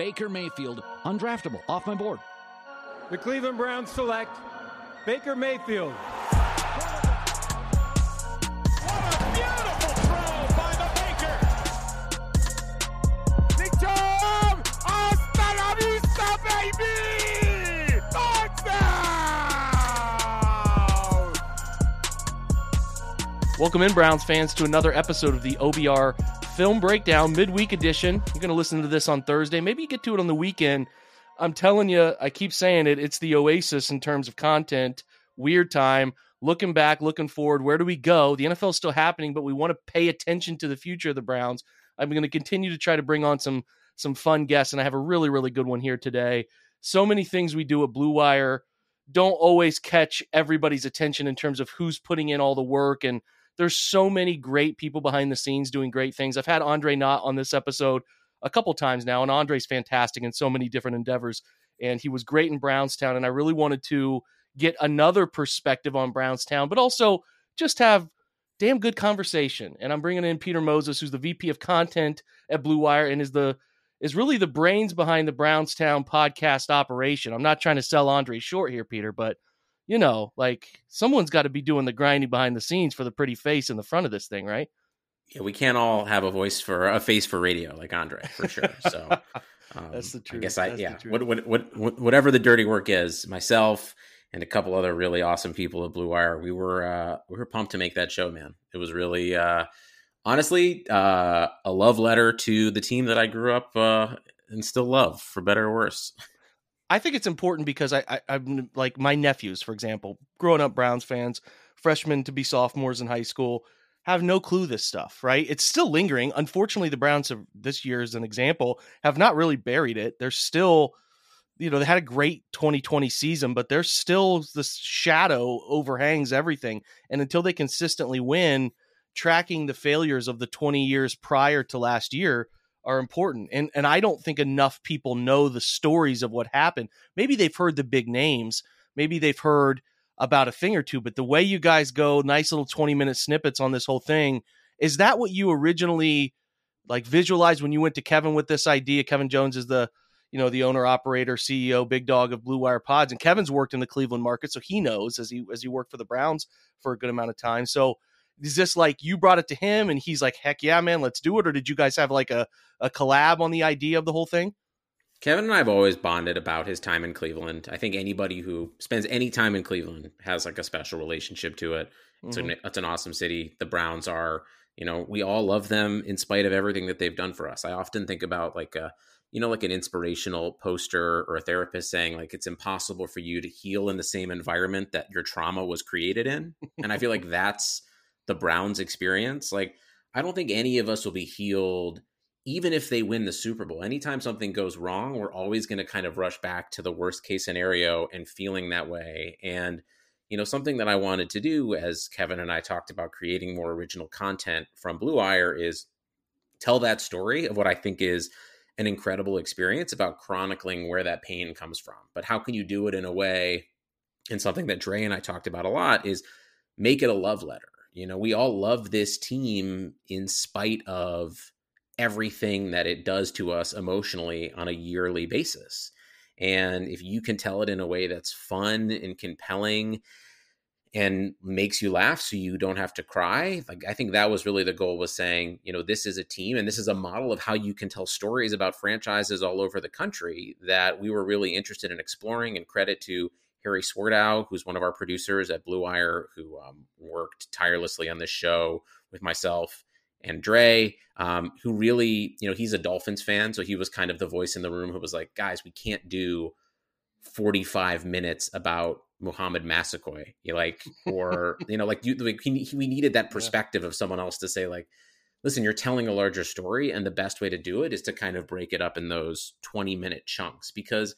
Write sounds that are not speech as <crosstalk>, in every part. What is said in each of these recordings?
Baker Mayfield, undraftable, off my board. The Cleveland Browns select Baker Mayfield. What a beautiful throw by the Baker! Big Jam! Welcome in, Browns fans, to another episode of the OBR Film Breakdown Midweek Edition. You're going to listen to this on Thursday. Maybe you get to it on the weekend. I'm telling you, I keep saying it, it's the oasis in terms of content. Weird time. Looking back, looking forward. Where do we go? The NFL is still happening, but we want to pay attention to the future of the Browns. I'm going to continue to try to bring on some some fun guests, and I have a really, really good one here today. So many things we do at Blue Wire don't always catch everybody's attention in terms of who's putting in all the work and there's so many great people behind the scenes doing great things. I've had Andre Knott on this episode a couple times now, and Andre's fantastic in so many different endeavors. And he was great in Brownstown, and I really wanted to get another perspective on Brownstown, but also just have damn good conversation. And I'm bringing in Peter Moses, who's the VP of content at Blue Wire and is the is really the brains behind the Brownstown podcast operation. I'm not trying to sell Andre short here, Peter, but you know, like someone's got to be doing the grinding behind the scenes for the pretty face in the front of this thing, right? Yeah, we can't all have a voice for a face for radio like Andre for sure. So <laughs> um, that's the truth. I guess I That's yeah. What, what what whatever the dirty work is, myself and a couple other really awesome people at Blue Wire, we were uh, we were pumped to make that show, man. It was really uh, honestly uh, a love letter to the team that I grew up uh, and still love, for better or worse. <laughs> I think it's important because I, I I'm like my nephews, for example, growing up Browns fans, freshmen to be sophomores in high school, have no clue this stuff, right? It's still lingering. Unfortunately, the Browns have this year as an example have not really buried it. They're still, you know, they had a great 2020 season, but there's still this shadow overhangs everything. And until they consistently win, tracking the failures of the 20 years prior to last year are important. And and I don't think enough people know the stories of what happened. Maybe they've heard the big names, maybe they've heard about a thing or two, but the way you guys go, nice little 20 minute snippets on this whole thing, is that what you originally like visualized when you went to Kevin with this idea? Kevin Jones is the you know the owner operator ceo big dog of blue wire pods and kevin's worked in the cleveland market so he knows as he as he worked for the browns for a good amount of time so is this like you brought it to him and he's like heck yeah man let's do it or did you guys have like a, a collab on the idea of the whole thing Kevin and I have always bonded about his time in Cleveland. I think anybody who spends any time in Cleveland has like a special relationship to it. It's, Mhm. an, it's an awesome city. The Browns are, you know, we all love them in spite of everything that they've done for us. I often think about like a, you know, like an inspirational poster or a therapist saying like it's impossible for you to heal in the same environment that your trauma was created in. And I feel like <laughs> that's the Browns experience. Like, I don't think any of us will be healed even if they win the Super Bowl, anytime something goes wrong, we're always going to kind of rush back to the worst case scenario and feeling that way. And, you know, something that I wanted to do as Kevin and I talked about creating more original content from Blue Wire is tell that story of what I think is an incredible experience about chronicling where that pain comes from. But how can you do it in a way, and something that Dre and I talked about a lot is make it a love letter. You know, we all love this team in spite of everything that it does to us emotionally on a yearly basis. And if you can tell it in a way that's fun and compelling and makes you laugh so you don't have to cry, like I think that was really the goal was saying, you know, this is a team and this is a model of how you can tell stories about franchises all over the country that we were really interested in exploring and credit to Harry Swardow, who's one of our producers at Blue Wire, who um, worked tirelessly on this show with myself and Dre, um, who really, you know, he's a Dolphins fan, so he was kind of the voice in the room who was like, guys, we can't do 45 minutes about Mohamed Massaquoi, you like, or <laughs> you know, like you, like he, we needed that perspective of someone else to say, like, listen, you're telling a larger story, and the best way to do it is to kind of break it up in those 20 minute chunks because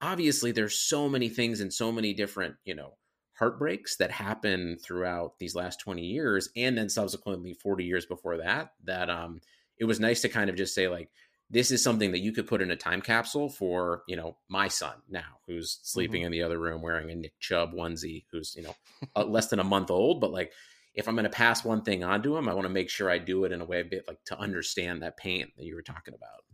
obviously there's so many things and so many different, you know, heartbreaks that happen throughout these last 20 years and then subsequently 40 years before that that um it was nice to kind of just say like this is something that you could put in a time capsule for you know my son now who's sleeping mm-hmm. in the other room wearing a nick chubb onesie who's you know uh, less than a month old but like if i'm going to pass one thing on to him i want to make sure i do it in a way a bit like to understand that pain that you were talking about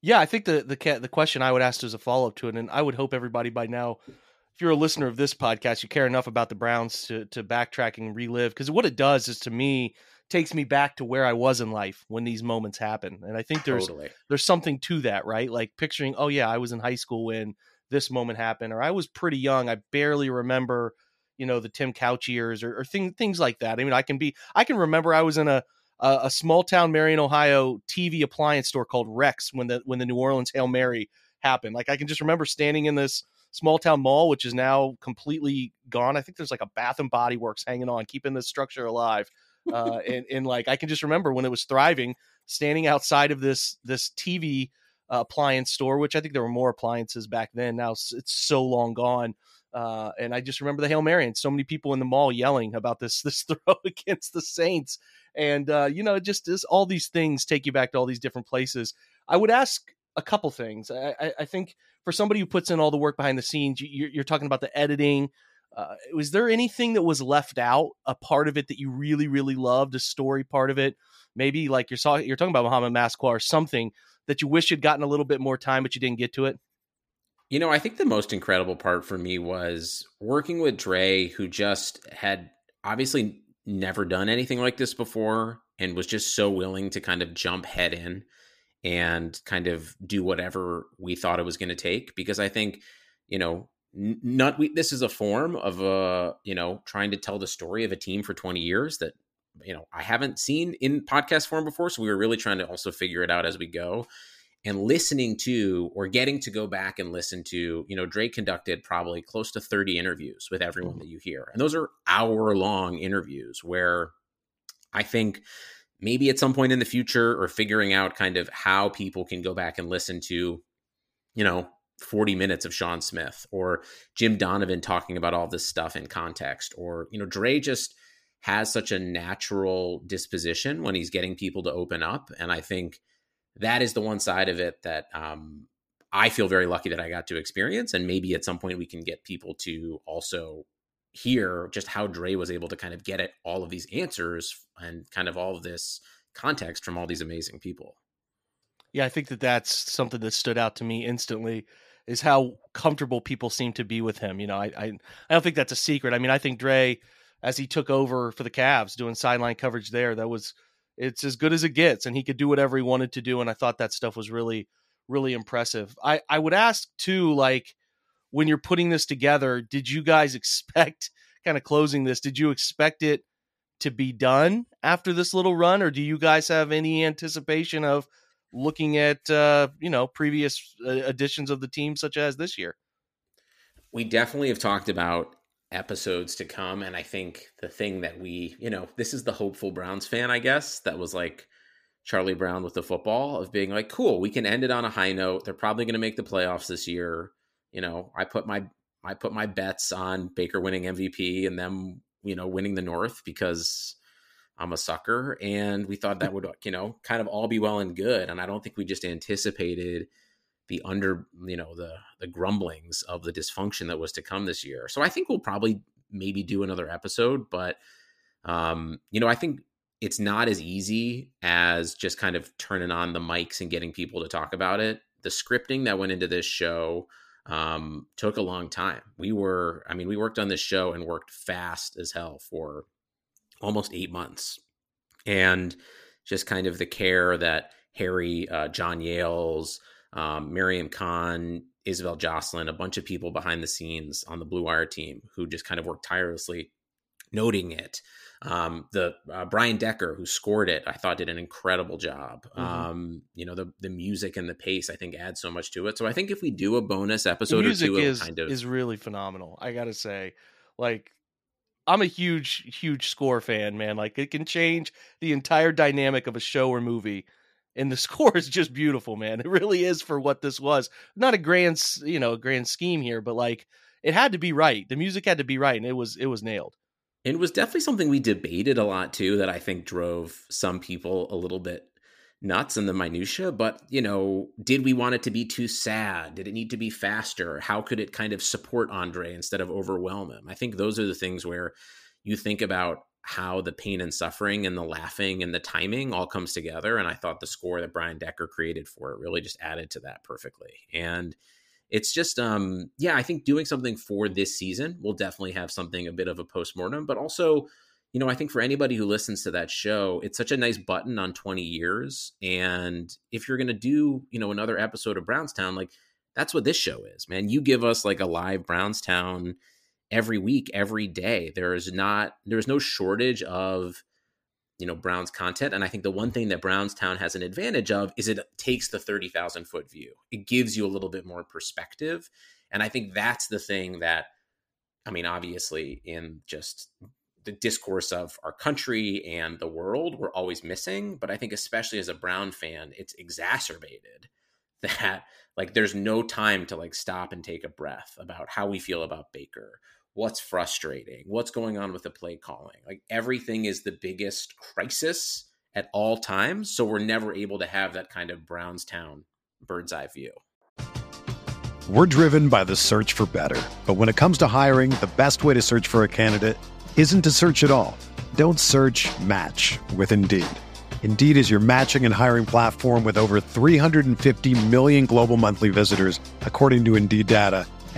Yeah, I think the the the question I would ask as a follow up to it, and I would hope everybody by now, if you're a listener of this podcast, you care enough about the Browns to to backtrack and relive because what it does is to me takes me back to where I was in life when these moments happen, and I think there's Totally. there's something to that, right? Like picturing, oh yeah, I was in high school when this moment happened, or I was pretty young, I barely remember, you know, the Tim Couch years or, or things things like that. I mean, I can be, I can remember I was in a a, a small town Marion, Ohio TV appliance store called Rex when the when the New Orleans Hail Mary happened. Like I can just remember standing in this small town mall, which is now completely gone. I think there's like a Bath and Body Works hanging on, keeping this structure alive. Uh, <laughs> and and like I can just remember when it was thriving, standing outside of this this TV uh, appliance store, which I think there were more appliances back then. Now it's so long gone. Uh, and I just remember the Hail Mary and so many people in the mall yelling about this <laughs> this throw against the Saints. And uh, you know, just as all these things take you back to all these different places. I would ask a couple things. I, I, think for somebody who puts in all the work behind the scenes, you, you're, you're talking about the editing. Uh, was there anything that was left out, a part of it that you really, really loved, a story part of it? Maybe like you're, saw, you're talking about Mohamed Massaquoi or something that you wish you'd gotten a little bit more time, but you didn't get to it? You know, I think the most incredible part for me was working with Dre, who just had obviously never done anything like this before and was just so willing to kind of jump head in and kind of do whatever we thought it was going to take. Because I think, you know, not we, this is a form of a you know trying to tell the story of a team for 20 years that you know I haven't seen in podcast form before. So we were really trying to also figure it out as we go and listening to or getting to go back and listen to, you know, Dre conducted probably close to 30 interviews with everyone mm-hmm. that you hear. And those are hour long interviews where I think maybe at some point in the future or figuring out kind of how people can go back and listen to, you know, 40 minutes of Sean Smith or Jim Donovan talking about all this stuff in context or, you know, Dre just has such a natural disposition when he's getting people to open up. And I think that is the one side of it that um, I feel very lucky that I got to experience. And maybe at some point we can get people to also hear just how Dre was able to kind of get at all of these answers and kind of all of this context from all these amazing people. Yeah, I think that that's something that stood out to me instantly is how comfortable people seem to be with him. You know, I, I, I don't think that's a secret. I mean, I think Dre, as he took over for the Cavs doing sideline coverage there, that was it's as good as it gets and he could do whatever he wanted to do and i thought that stuff was really really impressive. I i would ask too like when you're putting this together did you guys <laughs> expect kind of closing this did you expect it to be done after this little run or do you guys have any anticipation of looking at uh you know previous uh, editions of the team such as this year? We definitely have talked about episodes to come. And I think the thing that we, you know, this is the hopeful Browns fan, I guess, that was like Charlie Brown with the football of being like, cool, we can end it on a high note. They're probably going to make the playoffs this year. You know, I put my I put my bets on Baker winning MVP and them, you know, winning the North because I'm a sucker. And we thought that would, you know, kind of all be well and good. And I don't think we just anticipated the under you know the the grumblings of the dysfunction that was to come this year. So I think we'll probably maybe do another episode, but um, you know I think it's not as easy as just kind of turning on the mics and getting people to talk about it. The scripting that went into this show um, took a long time. We were, I mean, we worked on this show and worked fast as hell for almost eight months, and just kind of the care that Harry, uh, John Yales, um, Miriam Khan, Isabel Jocelyn, a bunch of people behind the scenes on the Blue Wire team who just kind of worked tirelessly noting it. Um, the uh, Brian Decker who scored it, I thought did an incredible job. Mm-hmm. Um, you know, the the music and the pace, I think, add so much to it. So I think if we do a bonus episode or two, is, kind of is really phenomenal. I gotta say, like. I'm a huge, huge score fan, man. Like it can change the entire dynamic of a show or movie and the <laughs> score is just beautiful, man. It really is for what this was. Not a grand, you know, grand scheme here, but like it had to be right. The music had to be right, and it was it was nailed. It was definitely something we debated a lot too. That I think drove some people a little bit nuts in the minutia. But you know, did we want it to be too sad? Did it need to be faster? How could it kind of support Andre instead of overwhelm him? I think those are the things where you think about how the pain and suffering and the laughing and the timing all comes together. And I thought the score that Brian Decker created for it really just added to that perfectly. And it's just, um, yeah, I think doing something for this season will definitely have something a bit of a postmortem, but also, you know, I think for anybody who listens to that show, it's such a nice button on 20 years. And if you're going to do, you know, another episode of Brownstown, like that's what this show is, man. You give us like a live Brownstown every week, every day. There is not there's no shortage of you know Browns content, and I think the one thing that Brownstown has an advantage of is it takes the thirty thousand foot view. It gives you a little bit more perspective, and I think that's the thing that I mean, obviously, in just the discourse of our country and the world, we're always missing. But I think, especially as a Brown fan, it's exacerbated <laughs> that like there's no time to like stop and take a breath about how we feel about Baker what's frustrating, what's going on with the play calling. Like everything is the biggest crisis at all times. So we're never able to have that kind of Brownstown bird's eye view. We're driven by the search for better. But when it comes to hiring, the best way to search for a candidate isn't to search at all. Don't search match with Indeed. Indeed is your matching and hiring platform with over 350 million global monthly visitors, according to Indeed data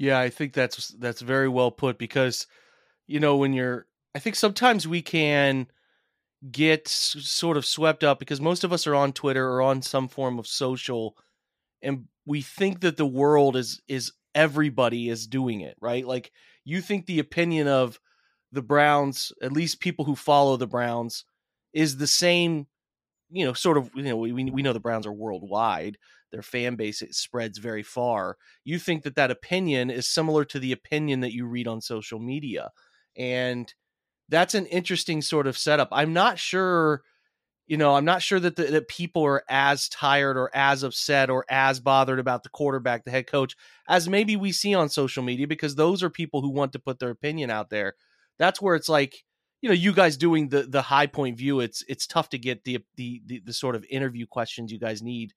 Yeah, I think that's that's very well put because you know when you're I think sometimes we can get s- sort of swept up because most of us are on Twitter or on some form of social and we think that the world is is everybody is doing it, right? Like you think the opinion of the Browns, at least people who follow the Browns is the same, you know, sort of, you know, we we know the Browns are worldwide, their fan base it spreads very far. You think that that opinion is similar to the opinion that you read on social media and that's an interesting sort of setup. I'm not sure you know i'm not sure that the, that people are as tired or as upset or as bothered about the quarterback the head coach as maybe we see on social media because those are people who want to put their opinion out there. That's where it's like you know you guys doing the the high point view it's it's tough to get the the the, the sort of interview questions you guys need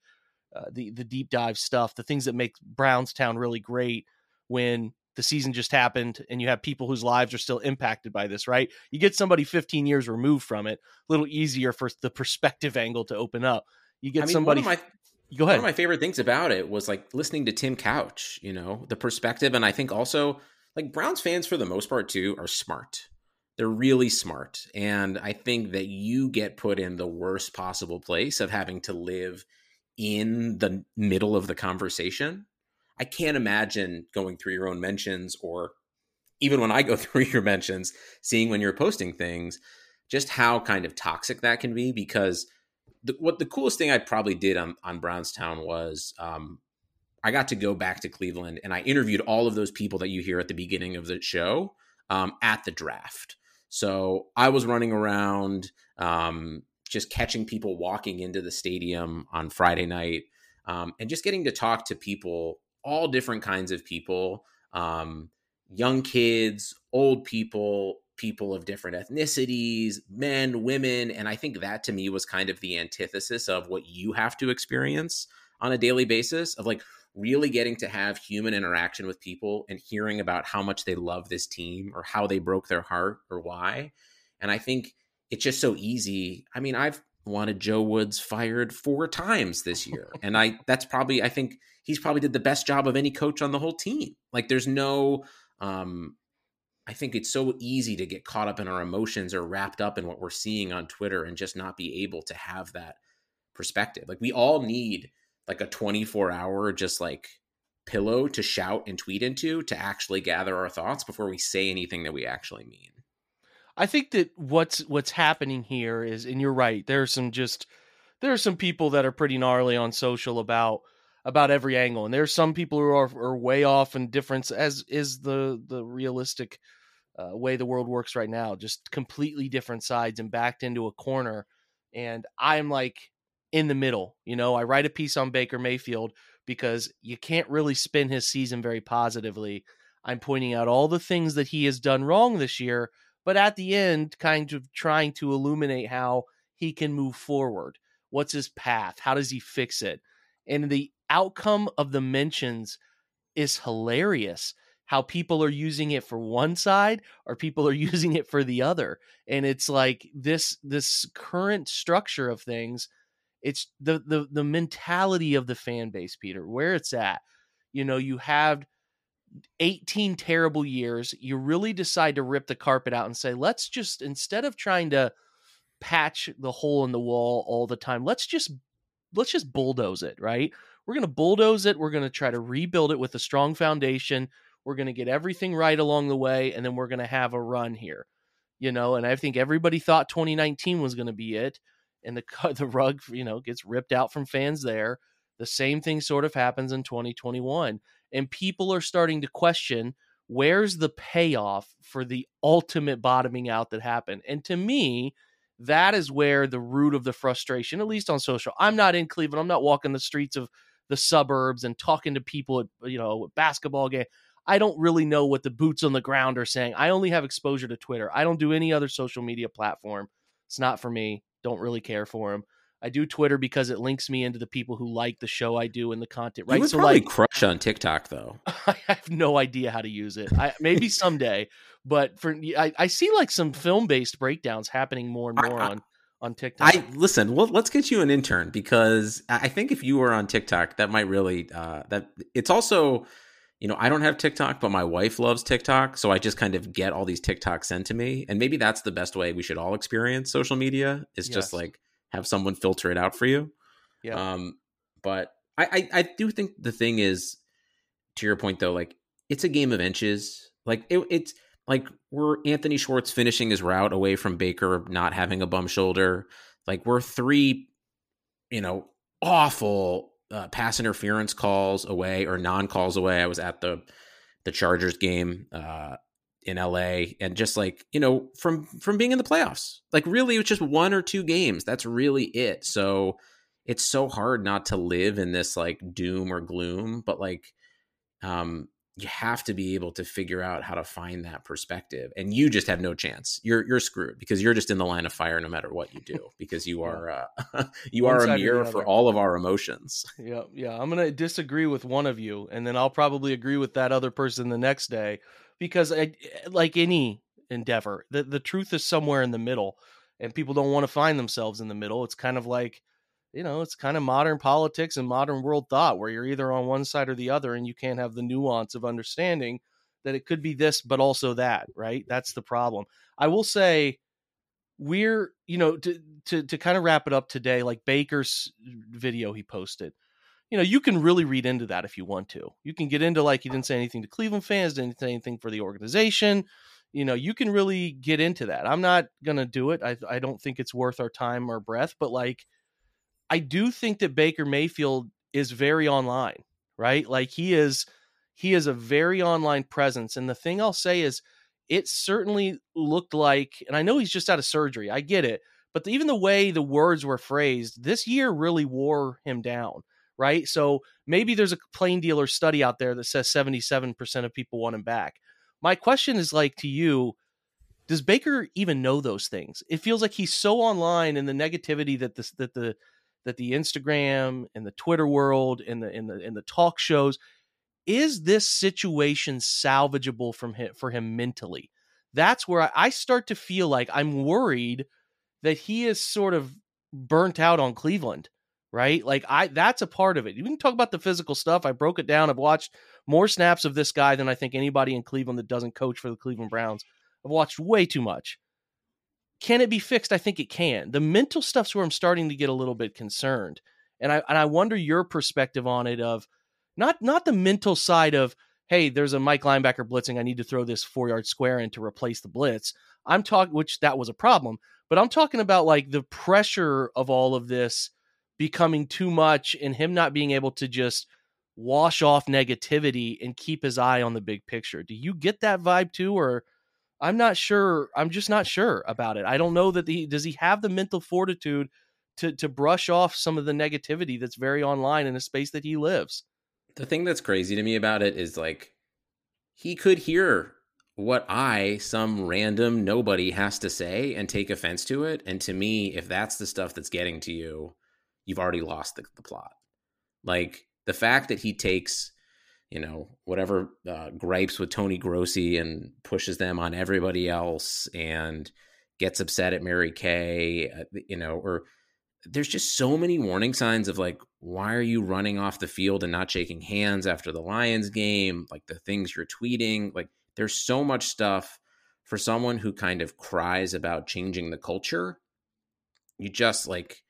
uh, the the deep dive stuff, the things that make Brownstown really great when the season just happened and you have people whose lives are still impacted by this, right? You get somebody 15 years removed from it, a little easier for the perspective angle to open up. You get I mean, somebody. My, go ahead. One of my favorite things about it was like listening to Tim Couch, you know, the perspective. And I think also like Browns fans, for the most part, too, are smart. They're really smart. And I think that you get put in the worst possible place of having to live in the middle of the conversation. I can't imagine going through your own mentions or even when I go <laughs> through your mentions, seeing when you're posting things, just how kind of toxic that can be. Because the, what the coolest thing I probably did on, on Brownstown was um, I got to go back to Cleveland and I interviewed all of those people that you hear at the beginning of the show um, at the draft. So I was running around, um, just catching people walking into the stadium on Friday night um, and just getting to talk to people, all different kinds of people, um, young kids, old people, people of different ethnicities, men, women. And I think that to me was kind of the antithesis of what you have to experience on a daily basis of like really getting to have human interaction with people and hearing about how much they love this team or how they broke their heart or why. And I think it's just so easy. I mean, I've wanted Joe Woods fired four times this year. <laughs> And I that's probably I think he's probably did the best job of any coach on the whole team. Like there's no um I think it's so easy to get caught up in our emotions or wrapped up in what we're seeing on Twitter and just not be able to have that perspective. Like we all need like a 24 hour just like pillow to shout and tweet into to actually gather our thoughts before we say anything that we actually mean. I think that what's what's happening here is, and you're right. There's some just there are some people that are pretty gnarly on social about about every angle, and there are some people who are, are way off in difference, as is the the realistic uh, way the world works right now. Just completely different sides and backed into a corner. And I'm like in the middle. You know, I write a piece on Baker Mayfield because you can't really spin his season very positively. I'm pointing out all the things that he has done wrong this year but at the end, kind of trying to illuminate how he can move forward. What's his path? How does he fix it? And the outcome of the mentions is hilarious. How people are using it for one side or people are <laughs> using it for the other. And it's like this this current structure of things, it's the the the mentality of the fan base, Peter, where it's at. You know, you have 18 terrible years, you really decide to rip the carpet out and say, let's just, instead of trying to patch the hole in the wall all the time, let's just, let's just bulldoze it, right? We're going to bulldoze it. We're going to try to rebuild it with a strong foundation. We're going to get everything right along the way, and then we're going to have a run here, you know. And I think everybody thought 2019 was going to be it, and the <laughs> the rug, you know, gets ripped out from fans there. The same thing sort of happens in 2021 and people are starting to question where's the payoff for the ultimate bottoming out that happened. And to me, that is where the root of the frustration, at least on social. I'm not in Cleveland. I'm not walking the streets of the suburbs and talking to people at you know basketball game. I don't really know what the boots on the ground are saying. I only have exposure to Twitter. I don't do any other social media platform. It's not for me. Don't really care for them. I do Twitter because it links me into the people who like the show I do and the content. Right, you would so probably like, crush on TikTok though. <laughs> I have no idea how to use it. I, maybe someday, but for I, I see like some film based breakdowns happening more and more I, on on TikTok. I listen. Well, let's get you an intern because I think if you were on TikTok, that might really uh, that it's also. You know, I don't have TikTok, but my wife loves TikTok. So I just kind of get all these TikToks sent to me. And maybe that's the best way we should all experience social media is yes. just like have someone filter it out for you. Yeah. Um, but I, I, I do think the thing is, to your point though, like it's a game of inches. Like it, it's like we're Anthony Schwartz finishing his route away from Baker not having a bum shoulder. Like we're three, you know, awful uh, pass interference calls away or non calls away. I was at the the Chargers game uh, in LA and just like, you know, from from being in the playoffs. Like really it's just one or two games. That's really it. So it's so hard not to live in this like doom or gloom, but like um you have to be able to figure out how to find that perspective and you just have no chance you're you're screwed because you're just in the line of fire no matter what you do <laughs> because you are uh, <laughs> you one are a mirror for all of our emotions <laughs> yeah yeah i'm gonna disagree with one of you and then i'll probably agree with that other person the next day because I, like any endeavor, the the truth is somewhere in the middle, and people don't want to find themselves in the middle. It's kind of like, you know, it's kind of modern politics and modern world thought where you're either on one side or the other, and you can't have the nuance of understanding that it could be this, but also that. Right? That's the problem. I will say we're you know to to to kind of wrap it up today like baker's video he posted you know, you can really read into that if you want to. You can get into like he didn't say anything to Cleveland fans, didn't say anything for the organization. You know, you can really get into that. I'm not gonna do it. I I don't think it's worth our time or breath, but like I do think that Baker Mayfield is very online, right? Like he is he is a very online presence. And the thing I'll say is it certainly looked like, and I know he's just out of surgery. I get it. But even the way the words were phrased, this year really wore him down right? So maybe there's a plain dealer study out there that says 77% of people want him back. My question is like to you, does Baker even know those things? It feels like he's so online in the negativity that this that the that the Instagram and the Twitter world and the in the in the talk shows is this situation salvageable from him for him mentally? That's where I, I start to feel like I'm worried that he is sort of burnt out on Cleveland right? Like I that's a part of it. You can talk about the physical stuff. I broke it down. I've watched more snaps of this guy than I think anybody in Cleveland that doesn't coach for the Cleveland Browns. I've watched way too much. can it be fixed? I think it can. The mental stuff's where I'm starting to get a little bit concerned. And I and I wonder your perspective on it of not not the mental side of, hey, there's a Mike linebacker blitzing. I need to throw this four yard square in to replace the blitz. I'm talking which that was a problem. But I'm talking about like the pressure of all of this becoming too much and him not being able to just wash off negativity and keep his eye on the big picture. Do you get that vibe too or I'm not sure. I'm just not sure about it. I don't know that he does he have the mental fortitude to to brush off some of the negativity that's very online in a space that he lives. The thing that's crazy to me about it is like he could hear what I, some random nobody, has to say and take offense to it. And to me, if that's the stuff that's getting to you, you've already lost the, the plot. Like the fact that he takes you know, whatever uh, gripes with Tony Grossi and pushes them on everybody else and gets upset at Mary Kay, uh, you know, or there's just so many warning signs of like, why are you running off the field and not shaking hands after the Lions game? Like the things you're tweeting, like there's so much stuff for someone who kind of cries about changing the culture. You just like,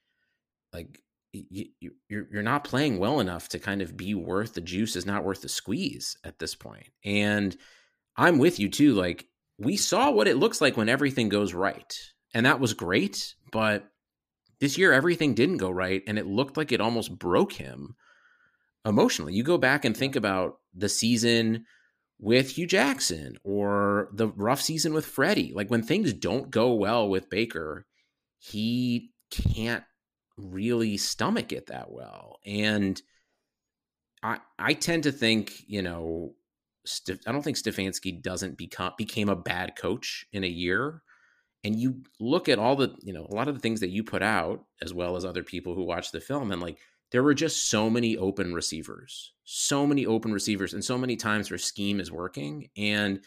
like you, you're you're not playing well enough to kind of be worth the juice is not worth the squeeze at this point. And I'm with you too. Like we saw what it looks like when everything goes right, and that was great. But this year, everything didn't go right, and it looked like it almost broke him emotionally. You go back and think about the season with Hue Jackson or the rough season with Freddie. Like when things don't go well with Baker, he can't really stomach it that well. And I I tend to think, you know, I don't think Stefanski doesn't become became a bad coach in a year. And you look at all the, you know, a lot of the things that you put out, as well as other people who watch the film, and like there were just so many open receivers, so many open receivers, and so many times where scheme is working. And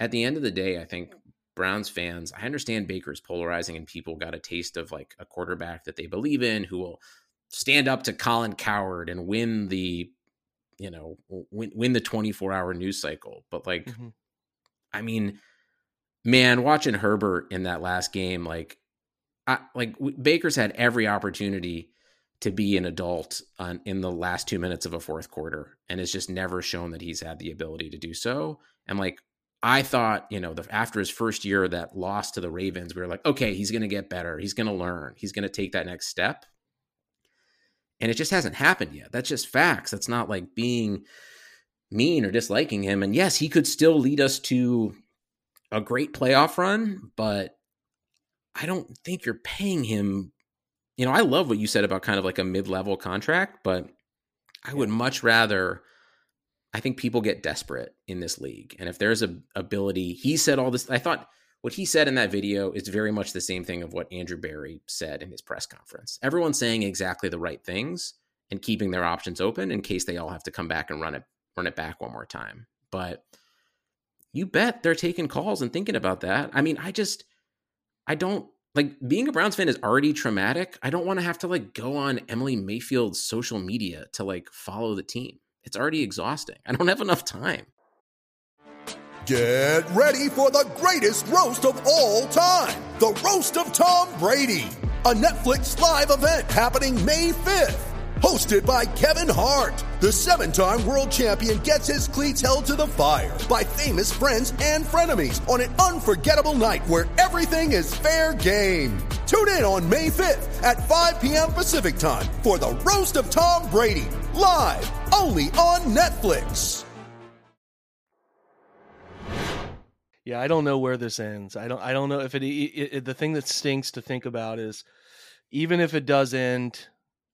at the end of the day, I think Browns fans, I understand Baker's polarizing and people got a taste of like a quarterback that they believe in who will stand up to Colin Cowherd and win the, you know, win, win the 24 hour news cycle. But like, mm-hmm. I mean, man, watching Herbert in that last game, like, I, like Baker's had every opportunity to be an adult on, in the last two minutes of a fourth quarter and has just never shown that he's had the ability to do so. And like I thought, you know, the, after his first year, that loss to the Ravens, we were like, okay, he's going to get better. He's going to learn. He's going to take that next step. And it just hasn't happened yet. That's just facts. That's not like being mean or disliking him. And yes, he could still lead us to a great playoff run, but I don't think you're paying him. You know, I love what you said about kind of like a mid level contract, but I would much rather I think people get desperate in this league. And if there's a ability, he said all this. I thought what he said in that video is very much the same thing of what Andrew Berry said in his press conference. Everyone's saying exactly the right things and keeping their options open in case they all have to come back and run it run it back one more time. But you bet they're taking calls and thinking about that. I mean, I just I don't like being a Browns fan is already traumatic. I don't want to have to like go on Emily Mayfield's social media to like follow the team. It's already exhausting. I don't have enough time. Get ready for the greatest roast of all time the Roast of Tom Brady, a Netflix live event happening May 5th. Hosted by Kevin Hart, the seven time world champion gets his cleats held to the fire by famous friends and frenemies on an unforgettable night where everything is fair game. Tune in on May 5th at 5 p.m. Pacific time for the Roast of Tom Brady, live only on Netflix. Yeah, I don't know where this ends. I don't. I don't know if it, it, it. The thing that stinks to think about is, even if it does end,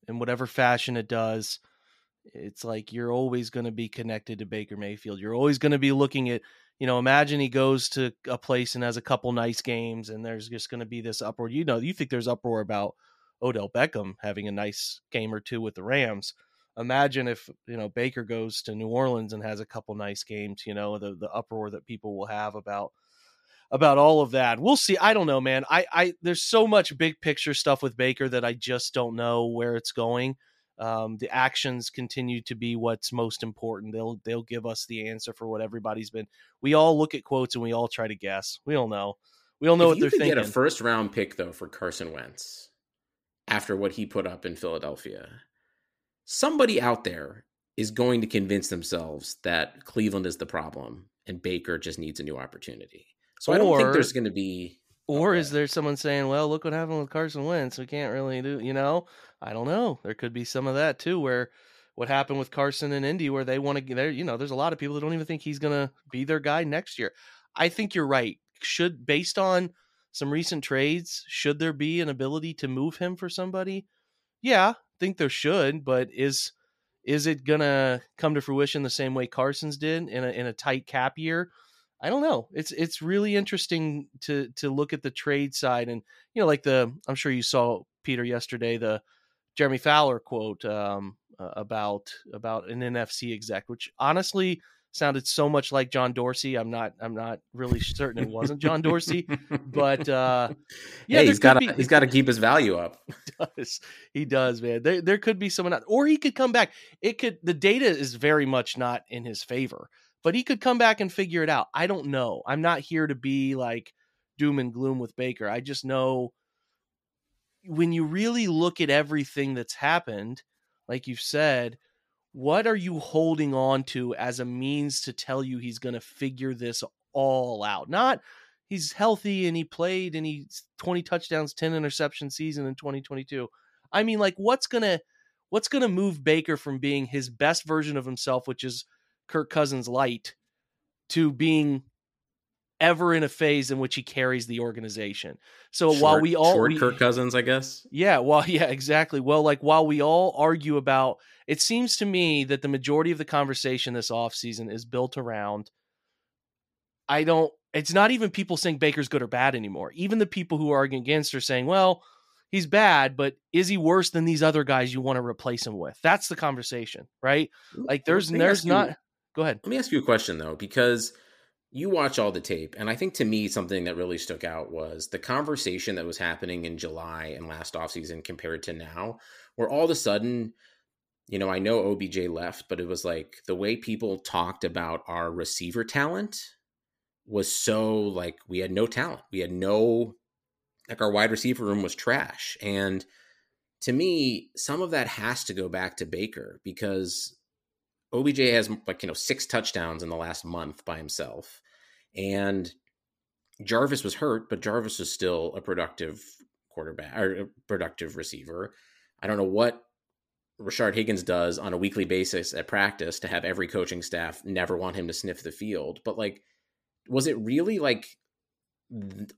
in whatever fashion it does, it's like you're always going to be connected to Baker Mayfield. You're always going to be looking at, you know, imagine he goes to a place and has a couple nice games and there's just going to be this uproar. You know, you think there's uproar about Odell Beckham having a nice game or two with the Rams. Imagine if, you know, Baker goes to New Orleans and has a couple nice games, you know, the the uproar that people will have about about all of that. We'll see. I don't know, man. I, I there's so much big picture stuff with Baker that I just don't know where it's going. Um, the actions continue to be what's most important. They'll they'll give us the answer for what everybody's been. We all look at quotes and we all try to guess. We don't know. We all know if what you they're could thinking. get a first round pick though for Carson Wentz, after what he put up in Philadelphia, after what he put up in Philadelphia, somebody out there is going to convince themselves that Cleveland is the problem and Baker just needs a new opportunity. So I don't think there's going to be. Or Okay. is there someone saying, "Well, look what happened with Carson Wentz. We can't really do." You know, I don't know. There could be some of that too, where what happened with Carson and Indy, where they want to. There, you know, there's a lot of people that don't even think he's going to be their guy next year. I think you're right. Should based on some recent trades, should there be an ability to move him for somebody? Yeah, I think there should, but is is it gonna come to fruition the same way Carson's did in a in a tight cap year? I don't know. It's it's really interesting to to look at the trade side and you know like the I'm sure you saw Peter yesterday the Jeremy Fowler quote um, about about an NFC exec, which honestly sounded so much like John Dorsey. I'm not I'm not really certain it wasn't John Dorsey, but uh, yeah, hey, he's got to be- he's got to keep his value up. <laughs> does. He does, man. There there could be someone out, or he could come back. It could the data is very much not in his favor, but he could come back and figure it out. I don't know. I'm not here to be like doom and gloom with Baker. I just know when you really look at everything that's happened, like you've said, what are you holding on to as a means to tell you he's going to figure this all out? Not he's healthy and he played and he's 20 touchdowns, 10 interception season in 2022. I mean, like what's going to what's going to move Baker from being his best version of himself, which is Kirk Cousins light, to being ever in a phase in which he carries the organization. So while we all short we- Kirk Cousins, I guess. yeah, well, <laughs> yeah, exactly. Well, like while we all argue about it seems to me that the majority of the conversation this offseason is built around I don't it's not even people saying Baker's good or bad anymore. Even the people who are arguing against are saying, well, he's bad, but is he worse than these other guys you want to replace him with? That's the conversation, right? Like there's there's not go ahead. Let me ask you a question though, because you watch all the tape, and I think to me something that really stuck out was the conversation that was happening in July and last offseason compared to now, where all of a sudden, you know, I know OBJ left, but it was like the way people talked about our receiver talent was so like we had no talent. We had no like our wide receiver room was trash. And to me, some of that has to go back to Baker because OBJ has like you know six touchdowns in the last month by himself, and Jarvis was hurt, but Jarvis was still a productive quarterback or a productive receiver. I don't know what Rashard Higgins does on a weekly basis at practice to have every coaching staff never want him to sniff the field, but like, was it really like?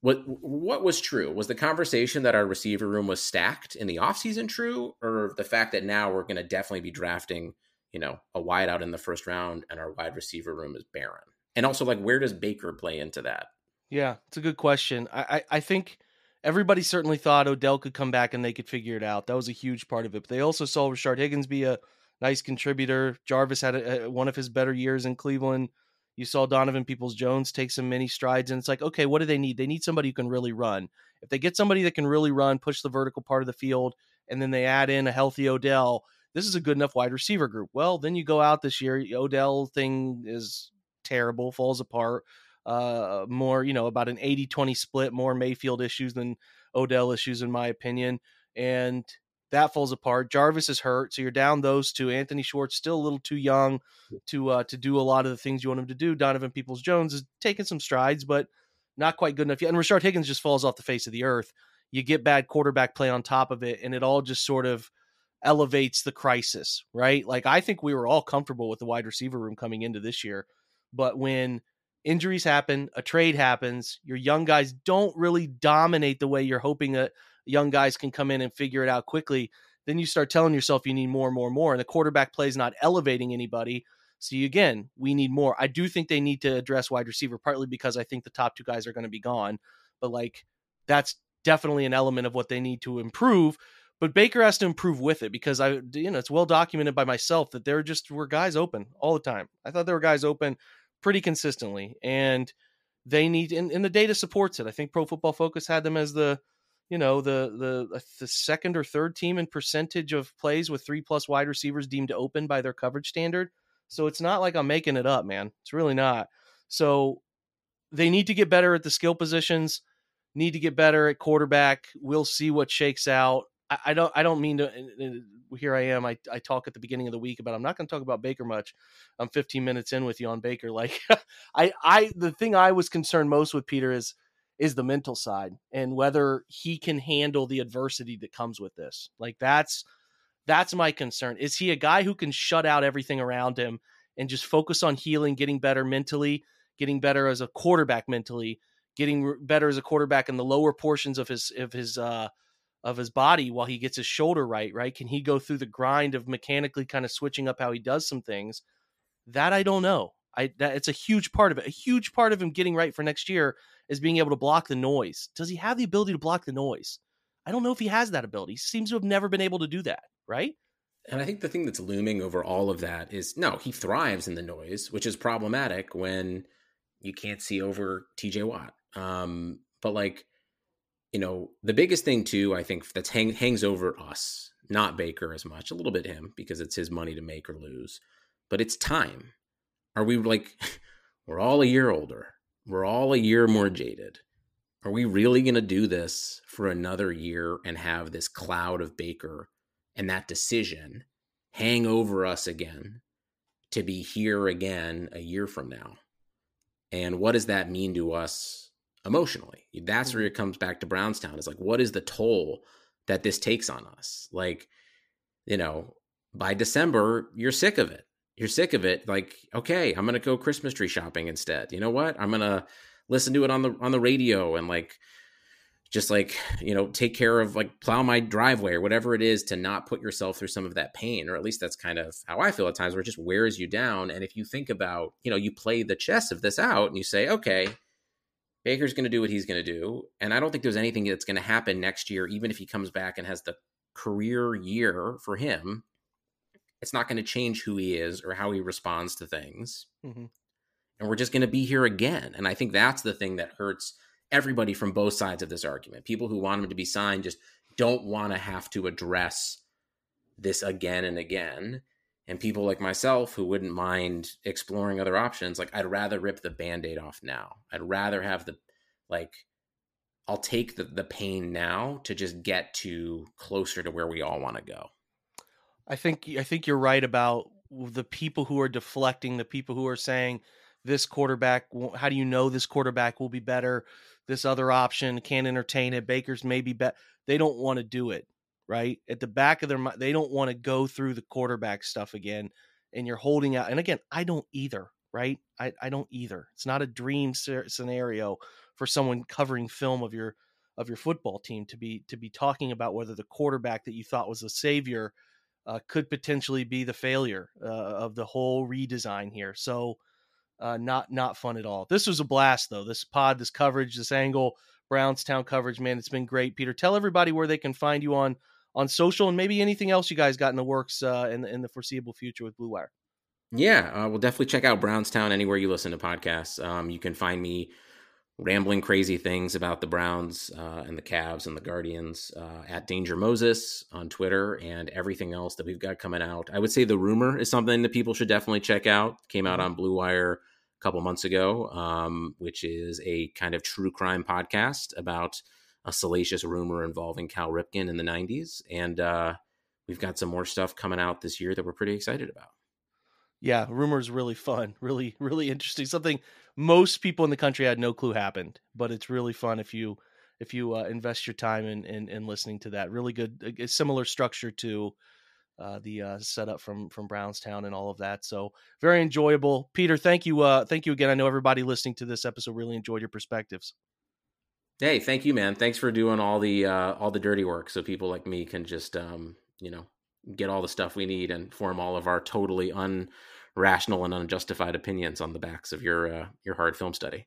What what was true? Was the conversation that our receiver room was stacked in the offseason true, or the fact that now we're going to definitely be drafting you know, a wide out in the first round and our wide receiver room is barren. And also like where does Baker play into that? Yeah, it's a good question. I, I, I think everybody certainly thought Odell could come back and they could figure it out. That was a huge part of it. But they also saw Rashard Higgins be a nice contributor. Jarvis had a, a, one of his better years in Cleveland. You saw Donovan Peoples Jones take some mini strides, and it's like, okay, what do they need? They need somebody who can really run. If they get somebody that can really run, push the vertical part of the field, and then they add in a healthy Odell, this is a good enough wide receiver group. Well, then you go out this year, Odell thing is terrible, falls apart uh, more, you know, about an 80 20 split, more Mayfield issues than Odell issues, in my opinion. And that falls apart. Jarvis is hurt, so you're down those two. Anthony Schwartz still a little too young to uh, to do a lot of the things you want him to do. Donovan Peoples Jones is taking some strides, but not quite good enough yet. And Rashard Higgins just falls off the face of the earth. You get bad quarterback play on top of it, and it all just sort of elevates the crisis, right? Like I think we were all comfortable with the wide receiver room coming into this year, but when injuries happen, a trade happens, your young guys don't really dominate the way you're hoping that young guys can come in and figure it out quickly. Then you start telling yourself you need more and more and more, and the quarterback play is not elevating anybody. So you, again, we need more. I do think they need to address wide receiver, partly because I think the top two guys are going to be gone, but like that's definitely an element of what they need to improve. But Baker has to improve with it because I, you know, it's well documented by myself that there just were guys open all the time. I thought there were guys open pretty consistently, and they need, and, and the data supports it. I think Pro Football Focus had them as the, you know, the the uh, the second or third team in percentage of plays with three plus wide receivers deemed open by their coverage standard. So it's not like I'm making it up, man. It's really not. So they need to get better at the skill positions. need to get better at quarterback. We'll see what shakes out. I, don't I don't mean to. Here I am. I I talk at the beginning of the week about I'm not going to talk about Baker much. I'm 15 minutes in with you on Baker. <laughs> Like I I the thing I was concerned most with Peter is is the mental side and whether he can handle the adversity that comes with this. Like that's that's my concern. Is he a guy who can shut out everything around him and just focus on healing, getting better mentally, getting better as a quarterback mentally, getting better as a quarterback in the lower portions of his of his uh of his body while he gets his shoulder right, right? Can he go through the grind of mechanically kind of switching up how he does some things? That I don't know. I that it's a huge part of it. A huge part of him getting right for next year is being able to block the noise. Does he have the ability to block the noise? I don't know if he has that ability. He seems to have never been able to do that, right? And I think the thing that's looming over all of that is no, he thrives in the noise, which is problematic when you can't see over TJ Watt. Um, but like, you know, the biggest thing too, I think that hang, hangs over us, not Baker as much, a little bit him because it's his money to make or lose, but it's time. Are we like, <laughs> we're all a year older, we're all a year more mm. jaded. Are we really going to do this for another year and have this cloud of Baker and that decision hang over us again to be here again a year from now? And what does that mean to us emotionally? That's where mm-hmm. it comes back to Brownstown. Is like, what is the toll that this takes on us? Like, you know, by December, you're sick of it. You're sick of it. Like, okay, I'm gonna go Christmas tree shopping instead. You know what? I'm gonna listen to it on the on the radio and like just like you know take care of like plow my driveway or whatever it is to not put yourself through some of that pain or at least that's kind of how i feel at times where it just wears you down and if you think about you know you play the chess of this out and you say okay baker's going to do what he's going to do and i don't think there's anything that's going to happen next year even if he comes back and has the career year for him it's not going to change who he is or how he responds to things mm-hmm. and we're just going to be here again and i think that's the thing that hurts everybody from both sides of this argument. People who want him to be signed just don't want to have to address this again and again. And people like myself who wouldn't mind exploring other options, like I'd rather rip the band-aid off now. I'd rather have the like I'll take the, the pain now to just get to closer to where we all want to go. I think I think you're right about the people who are deflecting, the people who are saying this quarterback. How do you know this quarterback will be better? this other option, can't entertain it. Baker's maybe bet they don't want to do it, right? At the back of their mind, they don't want to go through the quarterback stuff again. And you're holding out. And again, I don't either, right? I, I don't either. It's not a dream scenario for someone covering film of your of your football team to be to be talking about whether the quarterback that you thought was a savior uh, could potentially be the failure uh, of the whole redesign here. So uh, not not fun at all. This was a blast though. This pod, this coverage, this angle, Brownstown coverage, man, it's been great. Peter, tell everybody where they can find you on on social and maybe anything else you guys got in the works uh, in in the foreseeable future with Blue Wire. Yeah, uh, we'll definitely check out Brownstown anywhere you listen to podcasts. Um, you can find me rambling crazy things about the Browns uh, and the Cavs and the Guardians uh, at Danger Moses on Twitter and everything else that we've got coming out. I would say the rumor is something that people should definitely check out. Came out mm-hmm. on Blue Wire a couple months ago, um, which is a kind of true crime podcast about a salacious rumor involving Cal Ripken in the '90s, and uh, we've got some more stuff coming out this year that we're pretty excited about yeah, rumors really fun, <laughs> really really interesting. Something most people in the country had no clue happened, but it's really fun if you if you uh, invest your time in, in, in listening to that. Really good, a similar structure to uh, the uh, setup from from Brownstown and all of that. So very enjoyable. Peter, thank you, uh, thank you again. I know everybody listening to this episode really enjoyed your perspectives. Hey, thank you, man. Thanks for doing all the uh, all the dirty work, so people like me can just um, you know get all the stuff we need and form all of our totally unrational and unjustified opinions on the backs of your uh, your hard film study.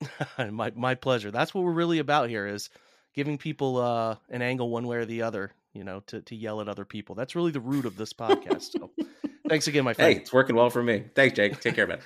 <laughs> my my pleasure. That's what we're really about here is giving people uh, an angle one way or the other, you know, to to yell at other people. That's really the root of this podcast. So <laughs> thanks again, my friend. Hey, it's working well for me. Thanks, Jake. Take care, man.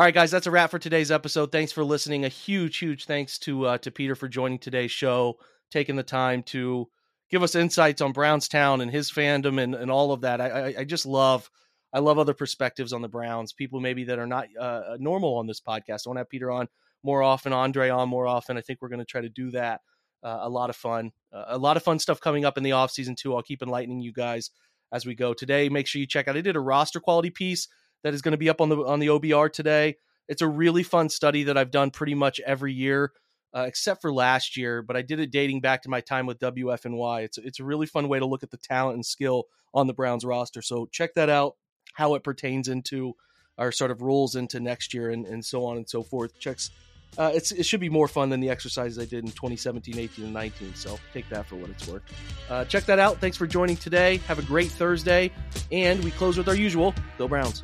All right, guys, that's a wrap for today's episode. Thanks for listening. A huge, huge thanks to uh, to Peter for joining today's show, taking the time to give us insights on Brownstown and his fandom and, and all of that. I, I, I just love I love other perspectives on the Browns. People maybe that are not uh, normal on this podcast. I want to have Peter on more often, Andre on more often. I think we're going to try to do that. Uh, a lot of fun, uh, a lot of fun stuff coming up in the off season too. I'll keep enlightening you guys as we go today. Make sure you check out. I did a roster quality piece that is going to be up on the on the OBR today. It's a really fun study that I've done pretty much every year, uh, except for last year. But I did it dating back to my time with WFNY. It's it's a really fun way to look at the talent and skill on the Browns roster. So check that out. How it pertains into our sort of rules into next year and, and so on and so forth. Checks uh, it's, it should be more fun than the exercises I did in 2017, 18, and 19. So take that for what it's worth. Uh, check that out. Thanks for joining today. Have a great Thursday. And we close with our usual Go Browns.